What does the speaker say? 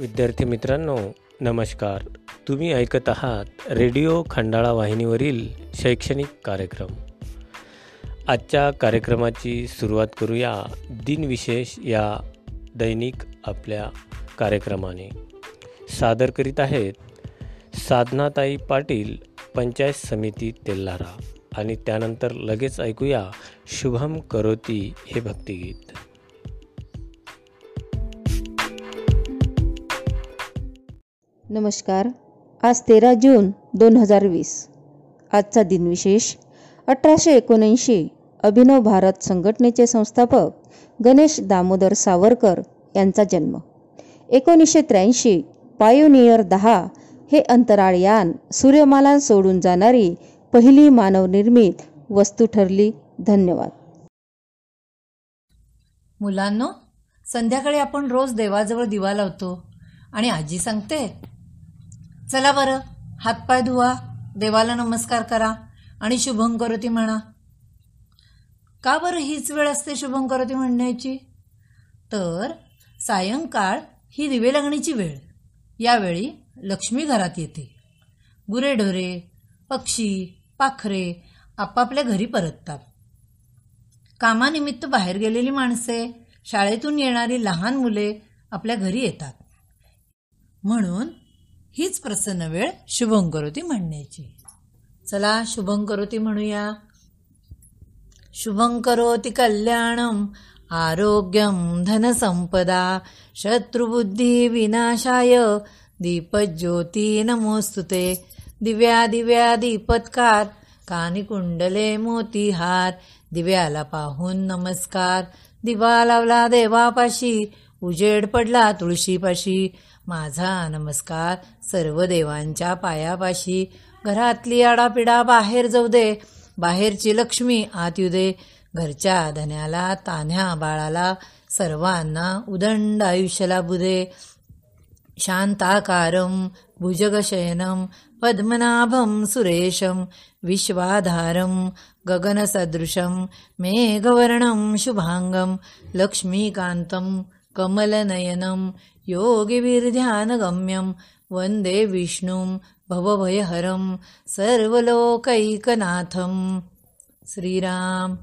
विद्यार्थी मित्रांनो नमस्कार. तुम्ही ऐकत आहात रेडिओ खंडाळा वाहिनीवरील शैक्षणिक कार्यक्रम. आजच्या कार्यक्रमाची सुरुवात करूया दिनविशेष या दैनिक आपल्या कार्यक्रमाने. सादर करीत आहेत साधनाताई पाटील पंचायत समिती तेल्हारा. आणि त्यानंतर लगेच ऐकूया शुभम करोती हे भक्तिगीत. नमस्कार. आज तेरा जून दोन हजार वीस. आजचा दिनविशेष अठराशे एकोणऐंशी अभिनव भारत संघटनेचे संस्थापक गणेश दामोदर सावरकर यांचा जन्म. एकोणीसशे त्र्याऐंशी पायोनियर दहा हे अंतराळयान सूर्यमाला सोडून जाणारी पहिली मानवनिर्मित वस्तू ठरली. धन्यवाद. मुलांनो संध्याकाळी आपण रोज देवाजवळ दिवा लावतो आणि आजी सांगते चला बरं हातपाय धुवा देवाला नमस्कार करा आणि शुभम करोती म्हणा. का बरं हीच वेळ असते शुभम करोती म्हणण्याची? तर सायंकाळ ही दिवे लागण्याची वेळ. यावेळी लक्ष्मी घरात येते. गुरेढोरे पक्षी पाखरे आपापल्या घरी परततात. कामानिमित्त बाहेर गेलेली माणसे शाळेतून येणारी लहान मुले आपल्या घरी येतात. म्हणून हीच प्रसन्न वेळ शुभं करोती म्हणण्याची. चला शुभं करोती म्हणूया. शुभंकरोती कल्याणम आरोग्यम धनसंपदा शत्रुबुद्धी विनाशाय दीपज्योती नमोस्तुते दिव्या दिव्या दीपत्कार कानी कुंडले मोतीहार दिव्याला पाहून नमस्कार. दिवा लावला देवापाशी उजेड पडला तुळशीपाशी. माझा नमस्कार सर्व देवांच्या पायापाशी. घरातली आडापिडा बाहेर जाऊ दे. बाहेरची लक्ष्मी आत येऊ दे. घरच्या धन्याला तान्ह्या बाळाला सर्वांना उदंड आयुष्य लाभू दे. शांताकारं भुजगशयनं पद्मनाभं सुरेशं विश्वाधारं गगनसदृशं मेघवर्णं शुभांगम लक्ष्मीकांतम कमलनयनं योगिभिर्ध्यानगम्यं वन्दे विष्णुं भवभयहरं सर्वलोकैकनाथं। श्रीराम